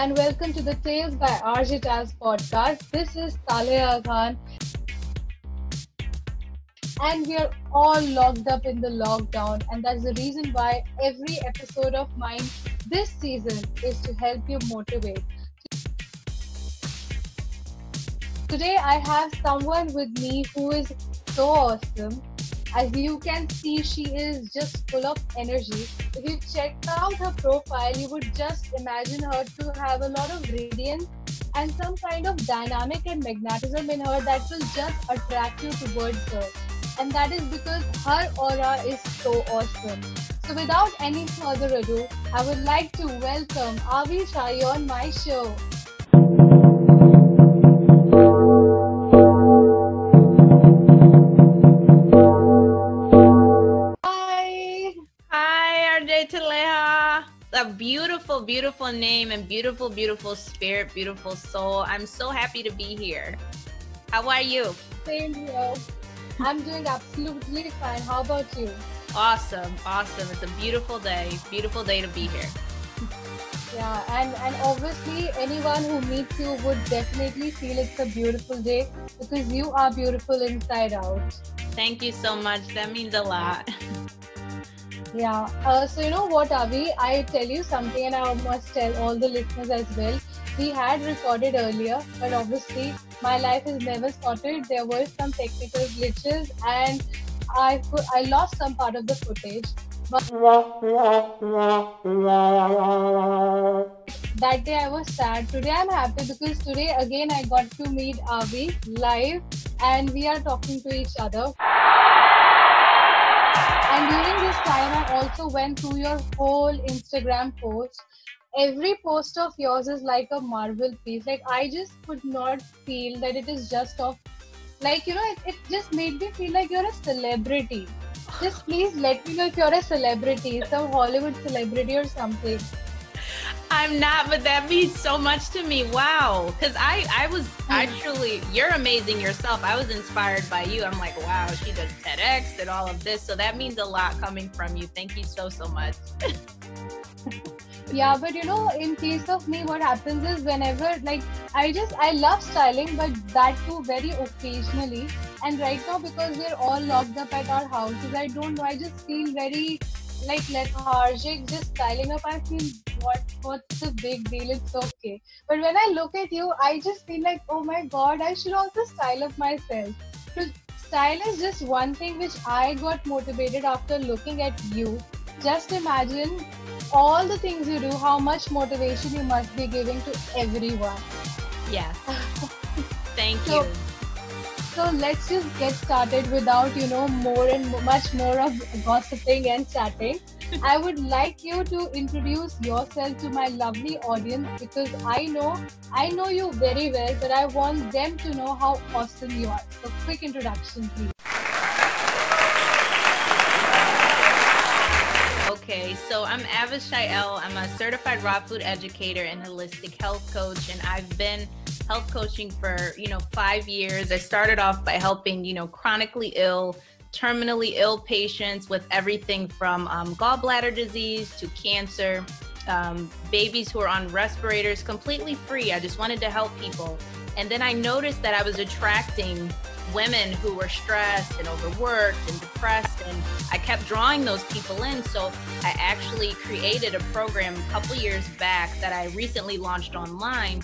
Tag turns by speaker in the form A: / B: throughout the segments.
A: And welcome to the Tales by RJ podcast. This is Taleha Khan, and we are all locked up in the lockdown, and that's the reason why every episode of mine this season is to help you motivate. Today, I have someone with me who is so awesome. As you can see, she is just full of energy. If you check out her profile, you would just imagine her to have a lot of radiance and some kind of dynamic and magnetism in her that will just attract you towards her. And that is because her aura is so awesome. So, without any further ado, I would like to welcome Avi Shai on my show.
B: Beautiful, beautiful name and beautiful, beautiful spirit, beautiful soul. I'm so happy to be here. How are you?
A: Same here. I'm doing absolutely fine. How about you?
B: Awesome, awesome. It's a beautiful day. Beautiful day to be here.
A: Yeah, and and obviously anyone who meets you would definitely feel it's a beautiful day because you are beautiful inside out.
B: Thank you so much. That means a lot.
A: Yeah. Uh, so you know what, Avi? I tell you something, and I must tell all the listeners as well. We had recorded earlier, but obviously my life is never sorted. There were some technical glitches, and I I lost some part of the footage. But that day I was sad. Today I'm happy because today again I got to meet Avi live, and we are talking to each other. And during this time, I also went through your whole Instagram post. Every post of yours is like a marvel piece. Like I just could not feel that it is just of, like you know, it, it just made me feel like you're a celebrity. Just please let me know if you're a celebrity, some Hollywood celebrity or something.
B: I'm not, but that means so much to me. Wow. Because I, I was, hmm. I truly, you're amazing yourself. I was inspired by you. I'm like, wow, she does TEDx and all of this. So that means a lot coming from you. Thank you so, so much.
A: Yeah, but you know, in case of me, what happens is whenever, like, I just, I love styling, but that too very occasionally. And right now, because we're all locked up at our houses, I don't know, I just feel very, like, lethargic, just styling up. I feel, what, what's the big deal? It's okay. But when I look at you, I just feel like, oh my god, I should also style up myself. So, style is just one thing which I got motivated after looking at you. Just imagine all the things you do, how much motivation you must be giving to everyone.
B: Yeah. Thank
A: So-
B: you.
A: So let's just get started without, you know, more and much more of gossiping and chatting. I would like you to introduce yourself to my lovely audience because I know, I know you very well, but I want them to know how awesome you are. So quick introduction, please.
B: Okay, so I'm Avishai L. I'm a certified raw food educator and holistic health coach, and I've been health coaching for you know five years. I started off by helping you know chronically ill, terminally ill patients with everything from um, gallbladder disease to cancer, um, babies who are on respirators completely free. I just wanted to help people, and then I noticed that I was attracting women who were stressed and overworked and depressed and I kept drawing those people in so I actually created a program a couple years back that I recently launched online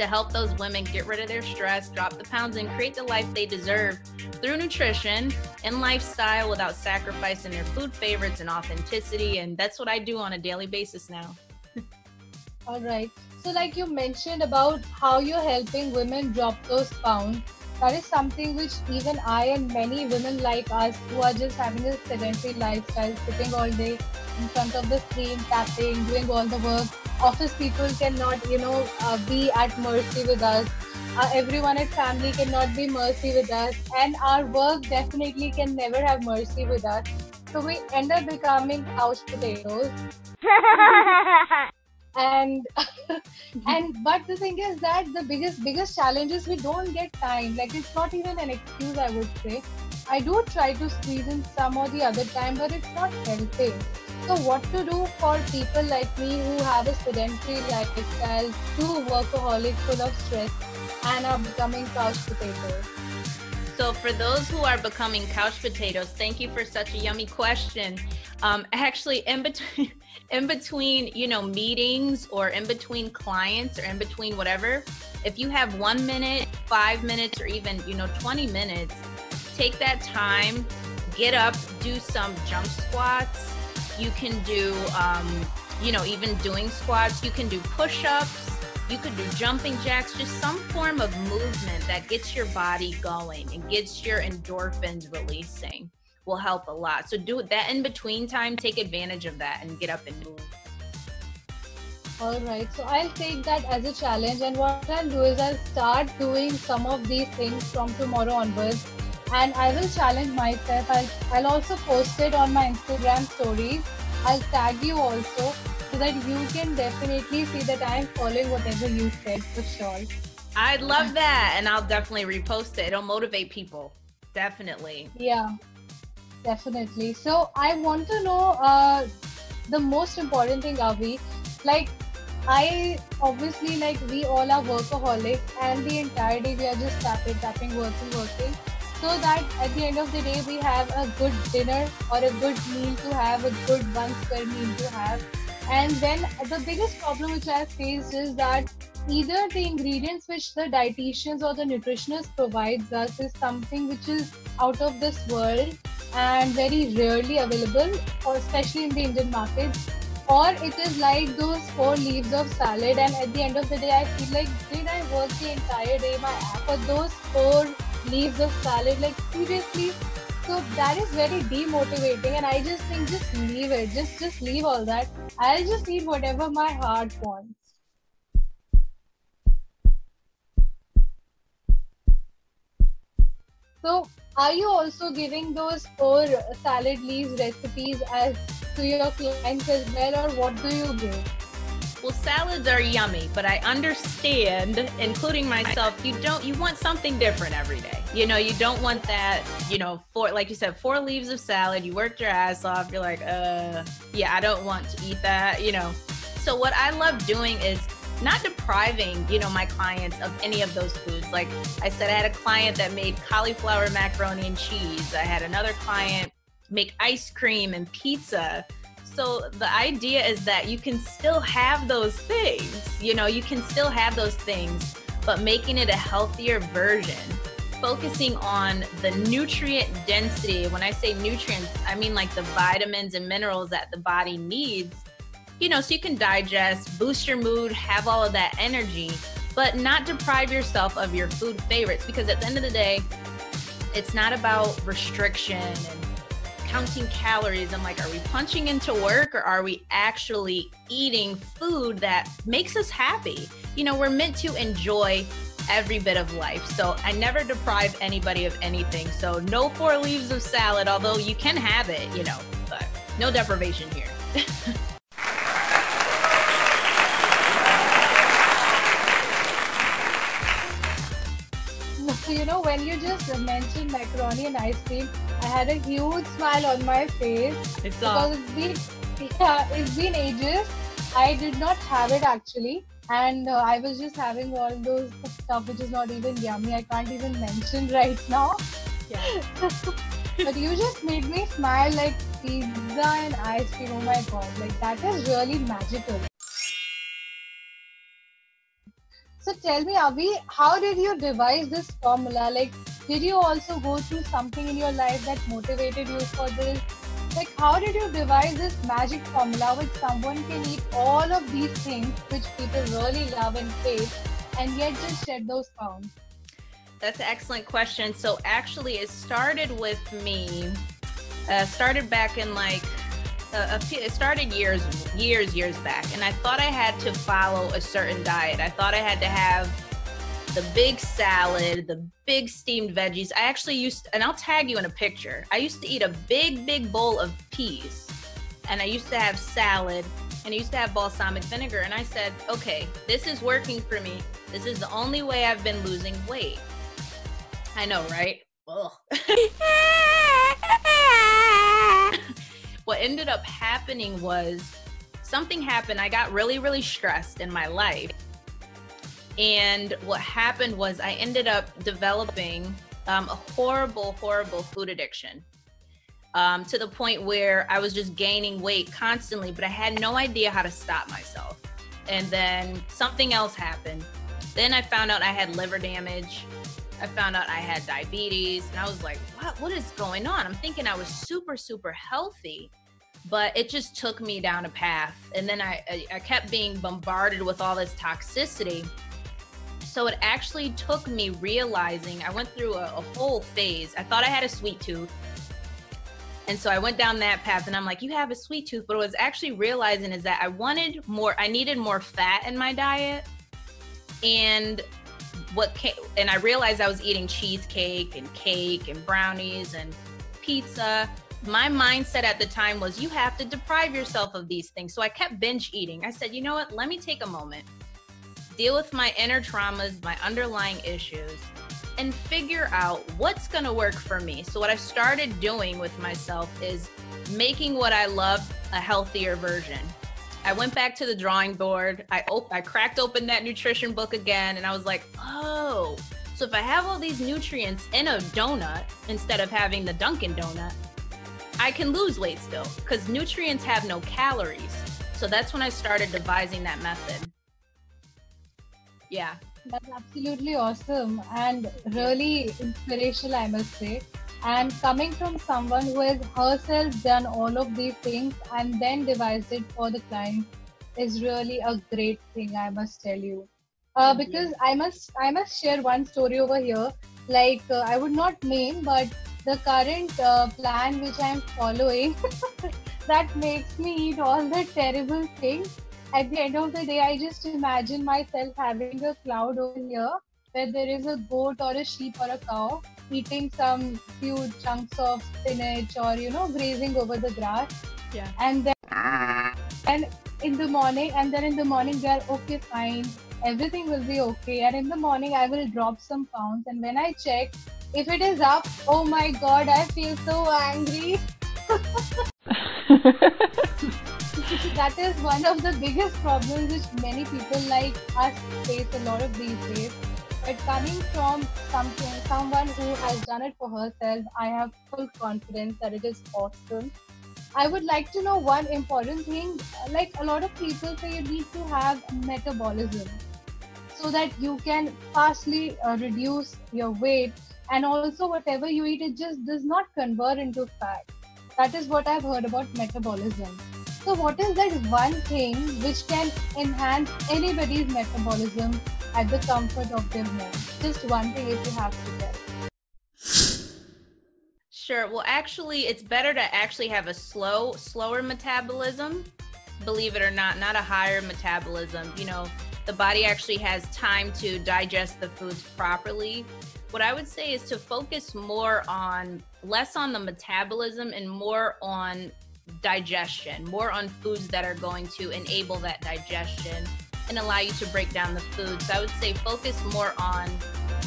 B: to help those women get rid of their stress, drop the pounds and create the life they deserve through nutrition and lifestyle without sacrificing their food favorites and authenticity and that's what I do on a daily basis now.
A: All right. So, like you mentioned about how you're helping women drop those pounds, that is something which even I and many women like us who are just having a sedentary lifestyle, sitting all day in front of the screen, tapping, doing all the work. Office people cannot, you know, uh, be at mercy with us. Uh, everyone at family cannot be mercy with us, and our work definitely can never have mercy with us. So we end up becoming couch potatoes. And and but the thing is that the biggest biggest challenge is we don't get time. Like it's not even an excuse i would say. I do try to squeeze in some or the other time but it's not healthy So, what to do for people like me who have a sedentary lifestyle, two workaholic full of stress, and are becoming couch potatoes?
B: So, for those who are becoming couch potatoes, thank you for such a yummy question. Um, actually, in between, in between, you know, meetings or in between clients or in between whatever, if you have one minute, five minutes, or even, you know, 20 minutes, take that time, get up, do some jump squats. You can do, um, you know, even doing squats. You can do push ups. You could do jumping jacks, just some form of movement that gets your body going and gets your endorphins releasing will help a lot. So do that in between time, take advantage of that and get up and move.
A: All right, so I'll take that as a challenge, and what I'll do is I'll start doing some of these things from tomorrow onwards, and I will challenge myself. I'll, I'll also post it on my Instagram stories. I'll tag you also so that you can definitely see that I'm following whatever you said for sure.
B: I'd love that, and I'll definitely repost it. It'll motivate people. Definitely.
A: Yeah, definitely. So I want to know uh, the most important thing, Avi. Like I obviously like we all are workaholic and the entire day we are just tapping, tapping, working, working. So that at the end of the day we have a good dinner or a good meal to have, a good one square meal to have. And then the biggest problem which I faced is that either the ingredients which the dietitians or the nutritionist provides us is something which is out of this world and very rarely available, or especially in the Indian markets or it is like those four leaves of salad and at the end of the day i feel like did i work the entire day my for those four leaves of salad like seriously? So that is very demotivating and i just think just leave it just just leave all that. I'll just eat whatever my heart wants. So are you also giving those four salad leaves recipes as to your clients as well, or what do you give?
B: Well, salads are yummy, but I understand, including myself, you don't you want something different every day. You know, you don't want that, you know, four like you said, four leaves of salad, you worked your ass off, you're like, uh, yeah, I don't want to eat that, you know. So what I love doing is not depriving, you know, my clients of any of those foods. Like I said, I had a client that made cauliflower macaroni and cheese. I had another client make ice cream and pizza. So the idea is that you can still have those things. You know, you can still have those things, but making it a healthier version. Focusing on the nutrient density. When I say nutrients, I mean like the vitamins and minerals that the body needs. You know, so you can digest, boost your mood, have all of that energy, but not deprive yourself of your food favorites because at the end of the day, it's not about restriction and counting calories. I'm like, are we punching into work or are we actually eating food that makes us happy? You know, we're meant to enjoy every bit of life. So I never deprive anybody of anything. So no four leaves of salad, although you can have it, you know, but no deprivation here.
A: when you just mentioned macaroni and ice cream, I had a huge smile on my face
B: it's
A: because it's been yeah, it's been ages. I did not have it actually, and uh, I was just having all those stuff which is not even yummy. I can't even mention right now.
B: Yeah.
A: but you just made me smile like pizza and ice cream. Oh my god, like that is really magical. So tell me, Avi, how did you devise this formula? Like, did you also go through something in your life that motivated you for this? Like, how did you devise this magic formula which someone can eat all of these things which people really love and crave and yet just shed those pounds?
B: That's an excellent question. So actually, it started with me. Uh, started back in like a, a it started years, years, years back, and I thought I had to follow a certain diet. I thought I had to have the big salad, the big steamed veggies. I actually used, and I'll tag you in a picture. I used to eat a big, big bowl of peas, and I used to have salad, and I used to have balsamic vinegar. And I said, okay, this is working for me. This is the only way I've been losing weight. I know, right? what ended up happening was something happened. I got really, really stressed in my life. And what happened was I ended up developing um, a horrible, horrible food addiction um, to the point where I was just gaining weight constantly, but I had no idea how to stop myself. And then something else happened. Then I found out I had liver damage. I found out I had diabetes, and I was like, "What? What is going on?" I'm thinking I was super, super healthy, but it just took me down a path. And then I, I, kept being bombarded with all this toxicity. So it actually took me realizing I went through a, a whole phase. I thought I had a sweet tooth. And so I went down that path and I'm like, you have a sweet tooth. But what I was actually realizing is that I wanted more, I needed more fat in my diet. And what came, and I realized I was eating cheesecake and cake and brownies and pizza. My mindset at the time was you have to deprive yourself of these things. So I kept binge eating. I said, you know what? Let me take a moment, deal with my inner traumas, my underlying issues, and figure out what's going to work for me. So what I started doing with myself is making what I love a healthier version. I went back to the drawing board. I op- I cracked open that nutrition book again and I was like, "Oh, so if I have all these nutrients in a donut instead of having the Dunkin' donut, I can lose weight still cuz nutrients have no calories." So that's when I started devising that method. Yeah.
A: That's absolutely awesome and really inspirational, I must say. And coming from someone who has herself done all of these things and then devised it for the client is really a great thing, I must tell you. Uh, because I must I must share one story over here. Like uh, I would not name, but the current uh, plan which I'm following that makes me eat all the terrible things. At the end of the day, I just imagine myself having a cloud over here where there is a goat or a sheep or a cow eating some few chunks of spinach or you know grazing over the grass
B: Yeah.
A: and then and in the morning and then in the morning they are okay fine everything will be okay and in the morning i will drop some pounds and when i check if it is up oh my god i feel so angry. That is one of the biggest problems which many people like us face a lot of these days. But coming from something someone who has done it for herself i have full confidence that it is awesome. I would like to know one important thing. Like a lot of people say you need to have metabolism so that you can fastly uh, reduce your weight and also whatever you eat it just does not convert into fat that is what i've heard about metabolism so what is that one thing which can enhance anybody's metabolism at the comfort of their home just one thing if you have to tell
B: Sure. Well, actually, it's better to actually have a slow, slower metabolism. Believe it or not, not a higher metabolism. You know, the body actually has time to digest the foods properly. What I would say is to focus more on less on the metabolism and more on digestion, more on foods that are going to enable that digestion and allow you to break down the food. So I would say focus more on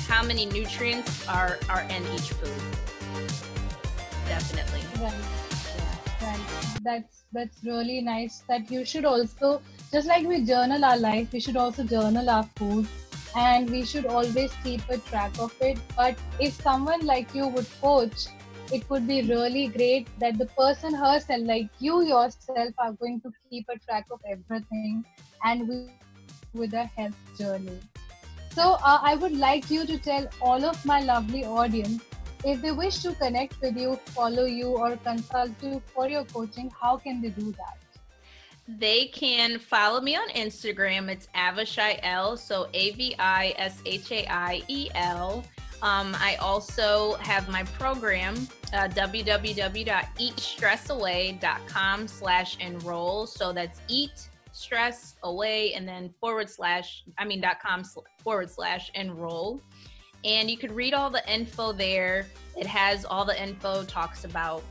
B: how many nutrients are are in each food. Definitely.
A: right right that's that's really nice that you should also just like we journal our life we should also journal our food and we should always keep a track of it. But if someone like you would coach it would be really great that the person herself like you yourself are going to keep a track of everything and with, with a health journey. So uh, i would like you to tell all of my lovely audience if they wish to connect with you follow you or consult you for your coaching how can they do that
B: They can follow me on Instagram. It's Avishai L. So A V I S H A I E L. Um, I also have my program, uh, www.eatstressaway.com slash enroll. So that's eat stress away and then forward slash, I mean, dot com forward slash enroll. And you could read all the info there. It has all the info, talks about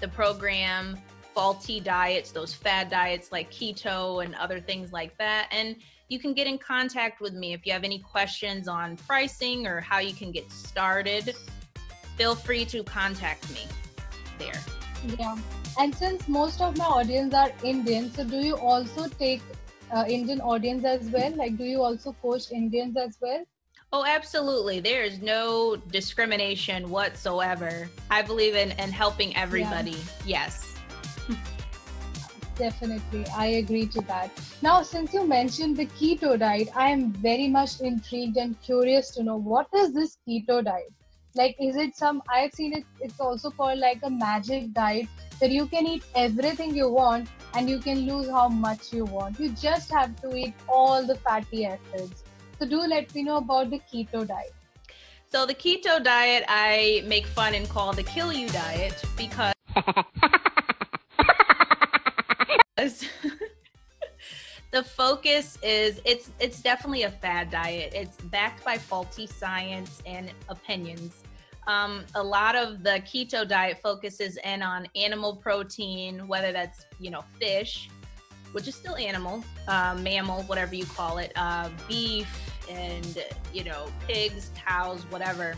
B: the program, faulty diets, those fad diets like keto and other things like that. And you can get in contact with me if you have any questions on pricing or how you can get started. Feel free to contact me there.
A: Yeah. And since most of my audience are Indian, so do you also take uh, Indian audience as well? Like, do you also coach Indians as well?
B: Oh, absolutely. There is no discrimination whatsoever. I believe in, in helping everybody. Yeah. Yes.
A: Definitely. I agree to that. Now, since you mentioned the keto diet, I am very much intrigued and curious to know what is this keto diet? Like, is it some, I've seen it, it's also called like a magic diet that you can eat everything you want and you can lose how much you want. You just have to eat all the fatty acids so do let me know about the keto diet.
B: So the keto diet I make fun and call the kill you diet because the focus is it's it's definitely a fad diet. It's backed by faulty science and opinions. Um, a lot of the keto diet focuses in on animal protein, whether that's you know fish, which is still animal, uh, mammal, whatever you call it, uh, beef, and you know pigs cows whatever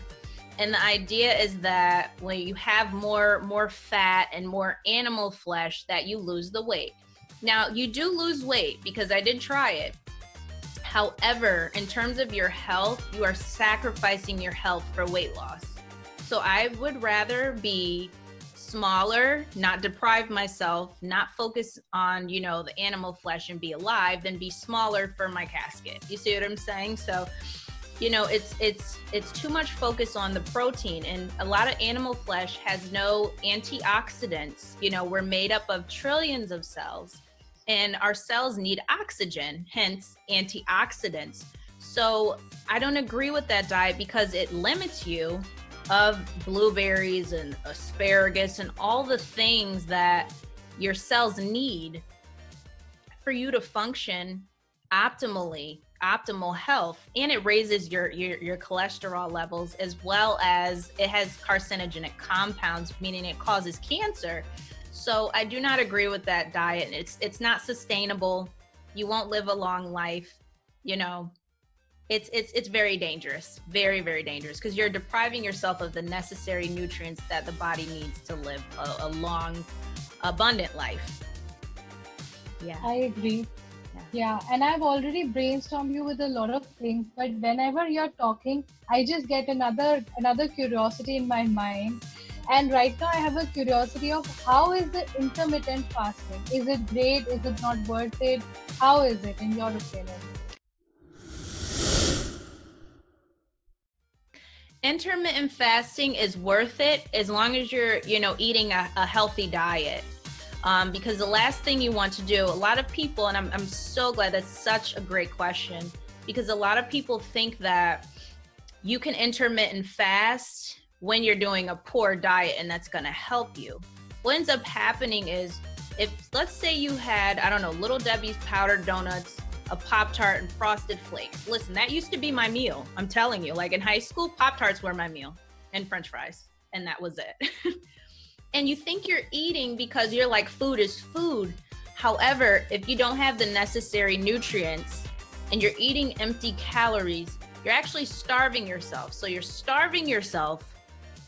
B: and the idea is that when you have more more fat and more animal flesh that you lose the weight now you do lose weight because i did try it however in terms of your health you are sacrificing your health for weight loss so i would rather be smaller, not deprive myself, not focus on, you know, the animal flesh and be alive, than be smaller for my casket. You see what I'm saying? So, you know, it's it's it's too much focus on the protein and a lot of animal flesh has no antioxidants. You know, we're made up of trillions of cells and our cells need oxygen, hence antioxidants. So, I don't agree with that diet because it limits you of blueberries and asparagus and all the things that your cells need for you to function optimally optimal health and it raises your, your your cholesterol levels as well as it has carcinogenic compounds meaning it causes cancer so i do not agree with that diet. It's it's not sustainable. You won't live a long life you know. It's it's it's very dangerous very very dangerous because you're depriving yourself of the necessary nutrients that the body needs to live a, a long abundant life.
A: Yeah. I agree. Yeah. yeah and i've already brainstormed you with a lot of things but whenever you're talking i just get another another curiosity in my mind and right now i have a curiosity of how is the intermittent fasting? Is it great? Is it not worth it? How is it in your opinion?
B: Intermittent fasting is worth it as long as you're you know eating a, a healthy diet. Um, because the last thing you want to do a lot of people and I'm, I'm so glad that's such a great question because a lot of people think that you can intermittent fast when you're doing a poor diet and that's going to help you what ends up happening is if let's say you had i don't know little debbie's powdered donuts a Pop Tart and Frosted Flakes. Listen, that used to be my meal. I'm telling you, like in high school, Pop Tarts were my meal and French fries, and that was it. and you think you're eating because you're like, food is food. However, if you don't have the necessary nutrients and you're eating empty calories, you're actually starving yourself. So you're starving yourself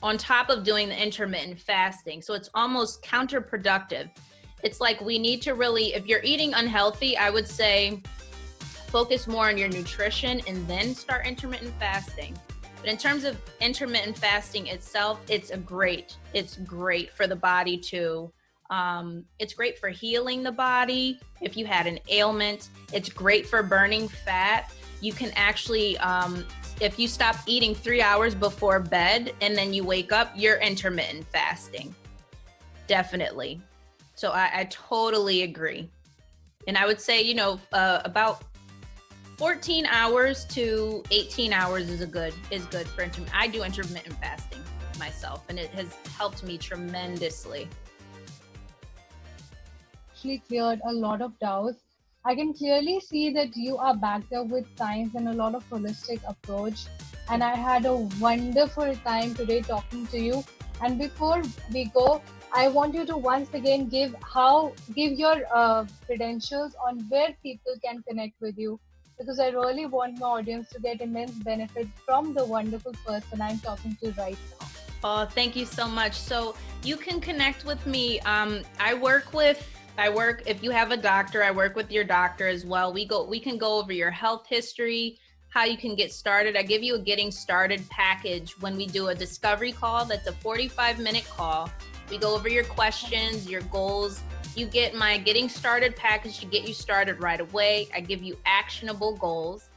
B: on top of doing the intermittent fasting. So it's almost counterproductive. It's like we need to really, if you're eating unhealthy, I would say focus more on your nutrition and then start intermittent fasting. But in terms of intermittent fasting itself, it's a great, it's great for the body to um, it's great for healing the body. If you had an ailment, it's great for burning fat. You can actually, um, if you stop eating three hours before bed and then you wake up, you're intermittent fasting. Definitely. So I, I totally agree. And I would say, you know, uh, about 14 hours to 18 hours is a good is good for intermittent. I do intermittent fasting myself, and it has helped me tremendously.
A: Actually, cleared a lot of doubts. I can clearly see that you are backed up with science and a lot of holistic approach. And I had a wonderful time today talking to you. And before we go, I want you to once again give how give your uh, credentials on where people can connect with you because I really want my audience to get immense benefit from the wonderful person I'm talking to right now.
B: Oh, thank you so much. So you can connect with me. Um, I work with I work if you have a doctor, I work with your doctor as well. We go we can go over your health history, how you can get started. I give you a getting started package when we do a discovery call. That's a 45 minute call. We go over your questions, your goals. You get my getting started package to get you started right away. I give you actionable goals.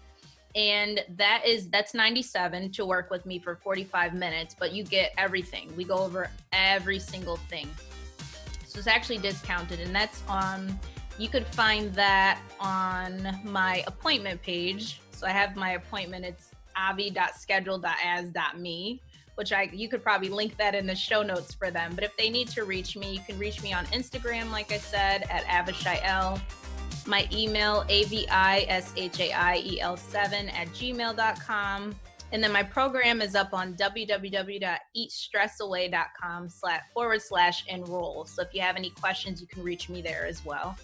B: And that is that's 97 to work with me for 45 minutes, but you get everything. We go over every single thing. So it's actually discounted and that's on you could find that on my appointment page so I have my appointment. It's avi.schedule.as.me, which I you could probably link that in the show notes for them. But if they need to reach me, you can reach me on Instagram, like I said, at avishaiel. My email, avishaiel7 at gmail.com. And then my program is up on www.eatstressaway.com slash forward slash enroll. So if you have any questions, you can reach me there as well.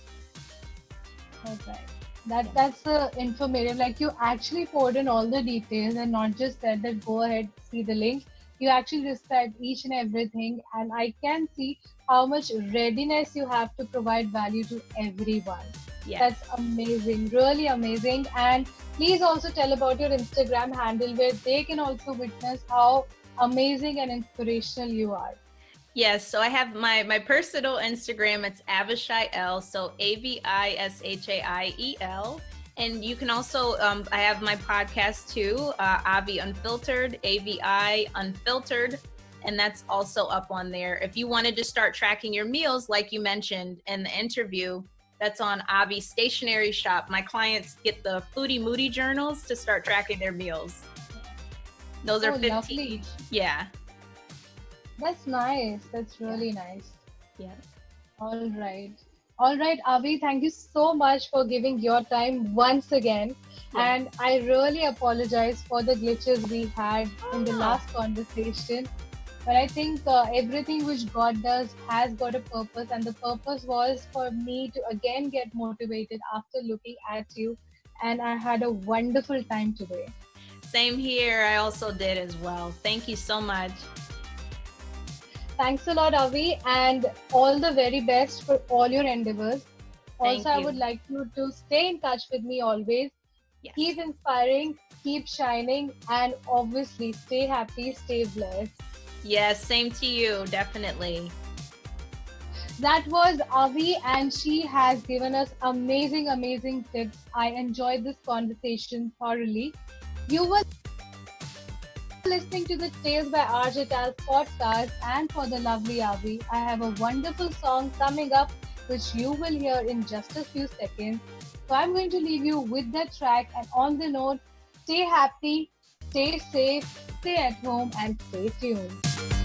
A: Okay that that's the informative like you actually poured in all the details and not just said that go ahead see the link you actually described each and everything and i can see how much readiness you have to provide value to everyone yes. that's amazing really amazing and please also tell about your instagram handle where they can also witness how amazing and inspirational you are
B: Yes, so I have my my personal Instagram. It's Avishaiel, so A V I S H A I E L. And you can also, um, I have my podcast too, uh, Avi Unfiltered, A V I Unfiltered, and that's also up on there. If you wanted to start tracking your meals, like you mentioned in the interview, that's on Avi Stationery Shop. My clients get the Foodie Moody journals to start tracking their meals. Those oh, are 15 lovely. Yeah.
A: That's nice. That's really
B: yeah.
A: nice.
B: Yeah.
A: All right. All right, Avi, thank you so much for giving your time once again. Yeah. And I really apologize for the glitches we had oh, in the oh. last conversation. But I think uh, everything which God does has got a purpose, and the purpose was for me to again get motivated after looking at you. And I had a wonderful time today.
B: Same here. I also did as well. Thank you so much.
A: Thanks a lot, Avi, and all the very best for all your endeavors. Thank also, you. I would like you to stay in touch with me always. Yes. Keep inspiring, keep shining, and obviously stay happy, stay blessed.
B: Yes, same to you, definitely.
A: That was Avi, and she has given us amazing, amazing tips. I enjoyed this conversation thoroughly. You were listening to the Tales by RJ podcast and for the lovely Avi. I have a wonderful song coming up which you will hear in just a few seconds. So I'm going to leave you with that track and on the note, stay happy, stay safe, stay at home and stay tuned.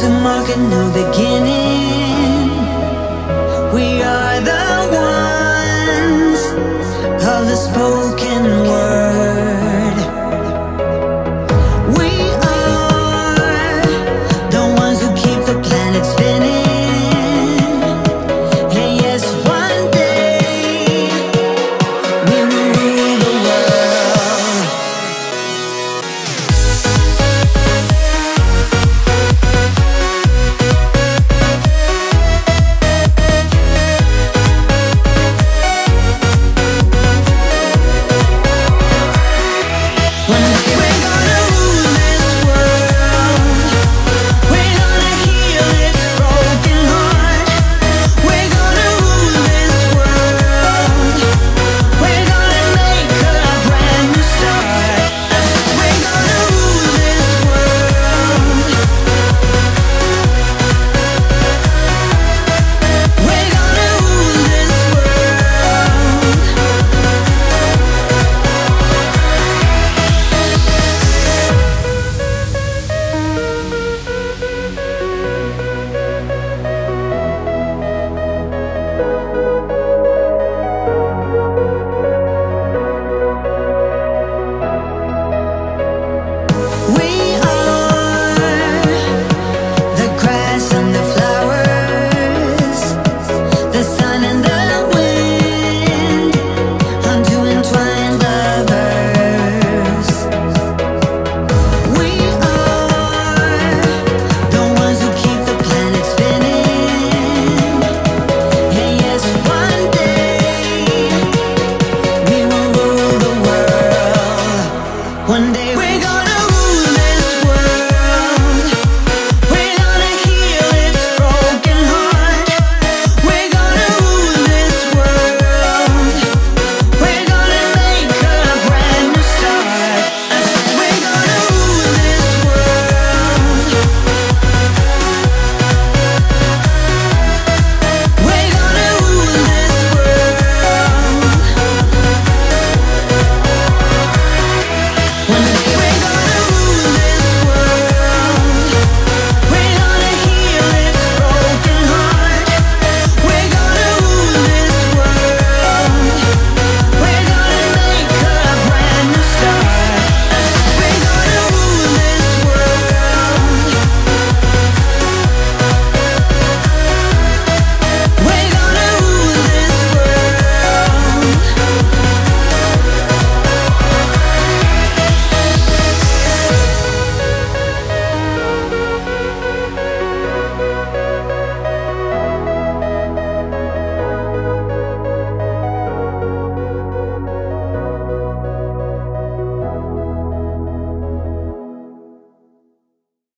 A: Spoken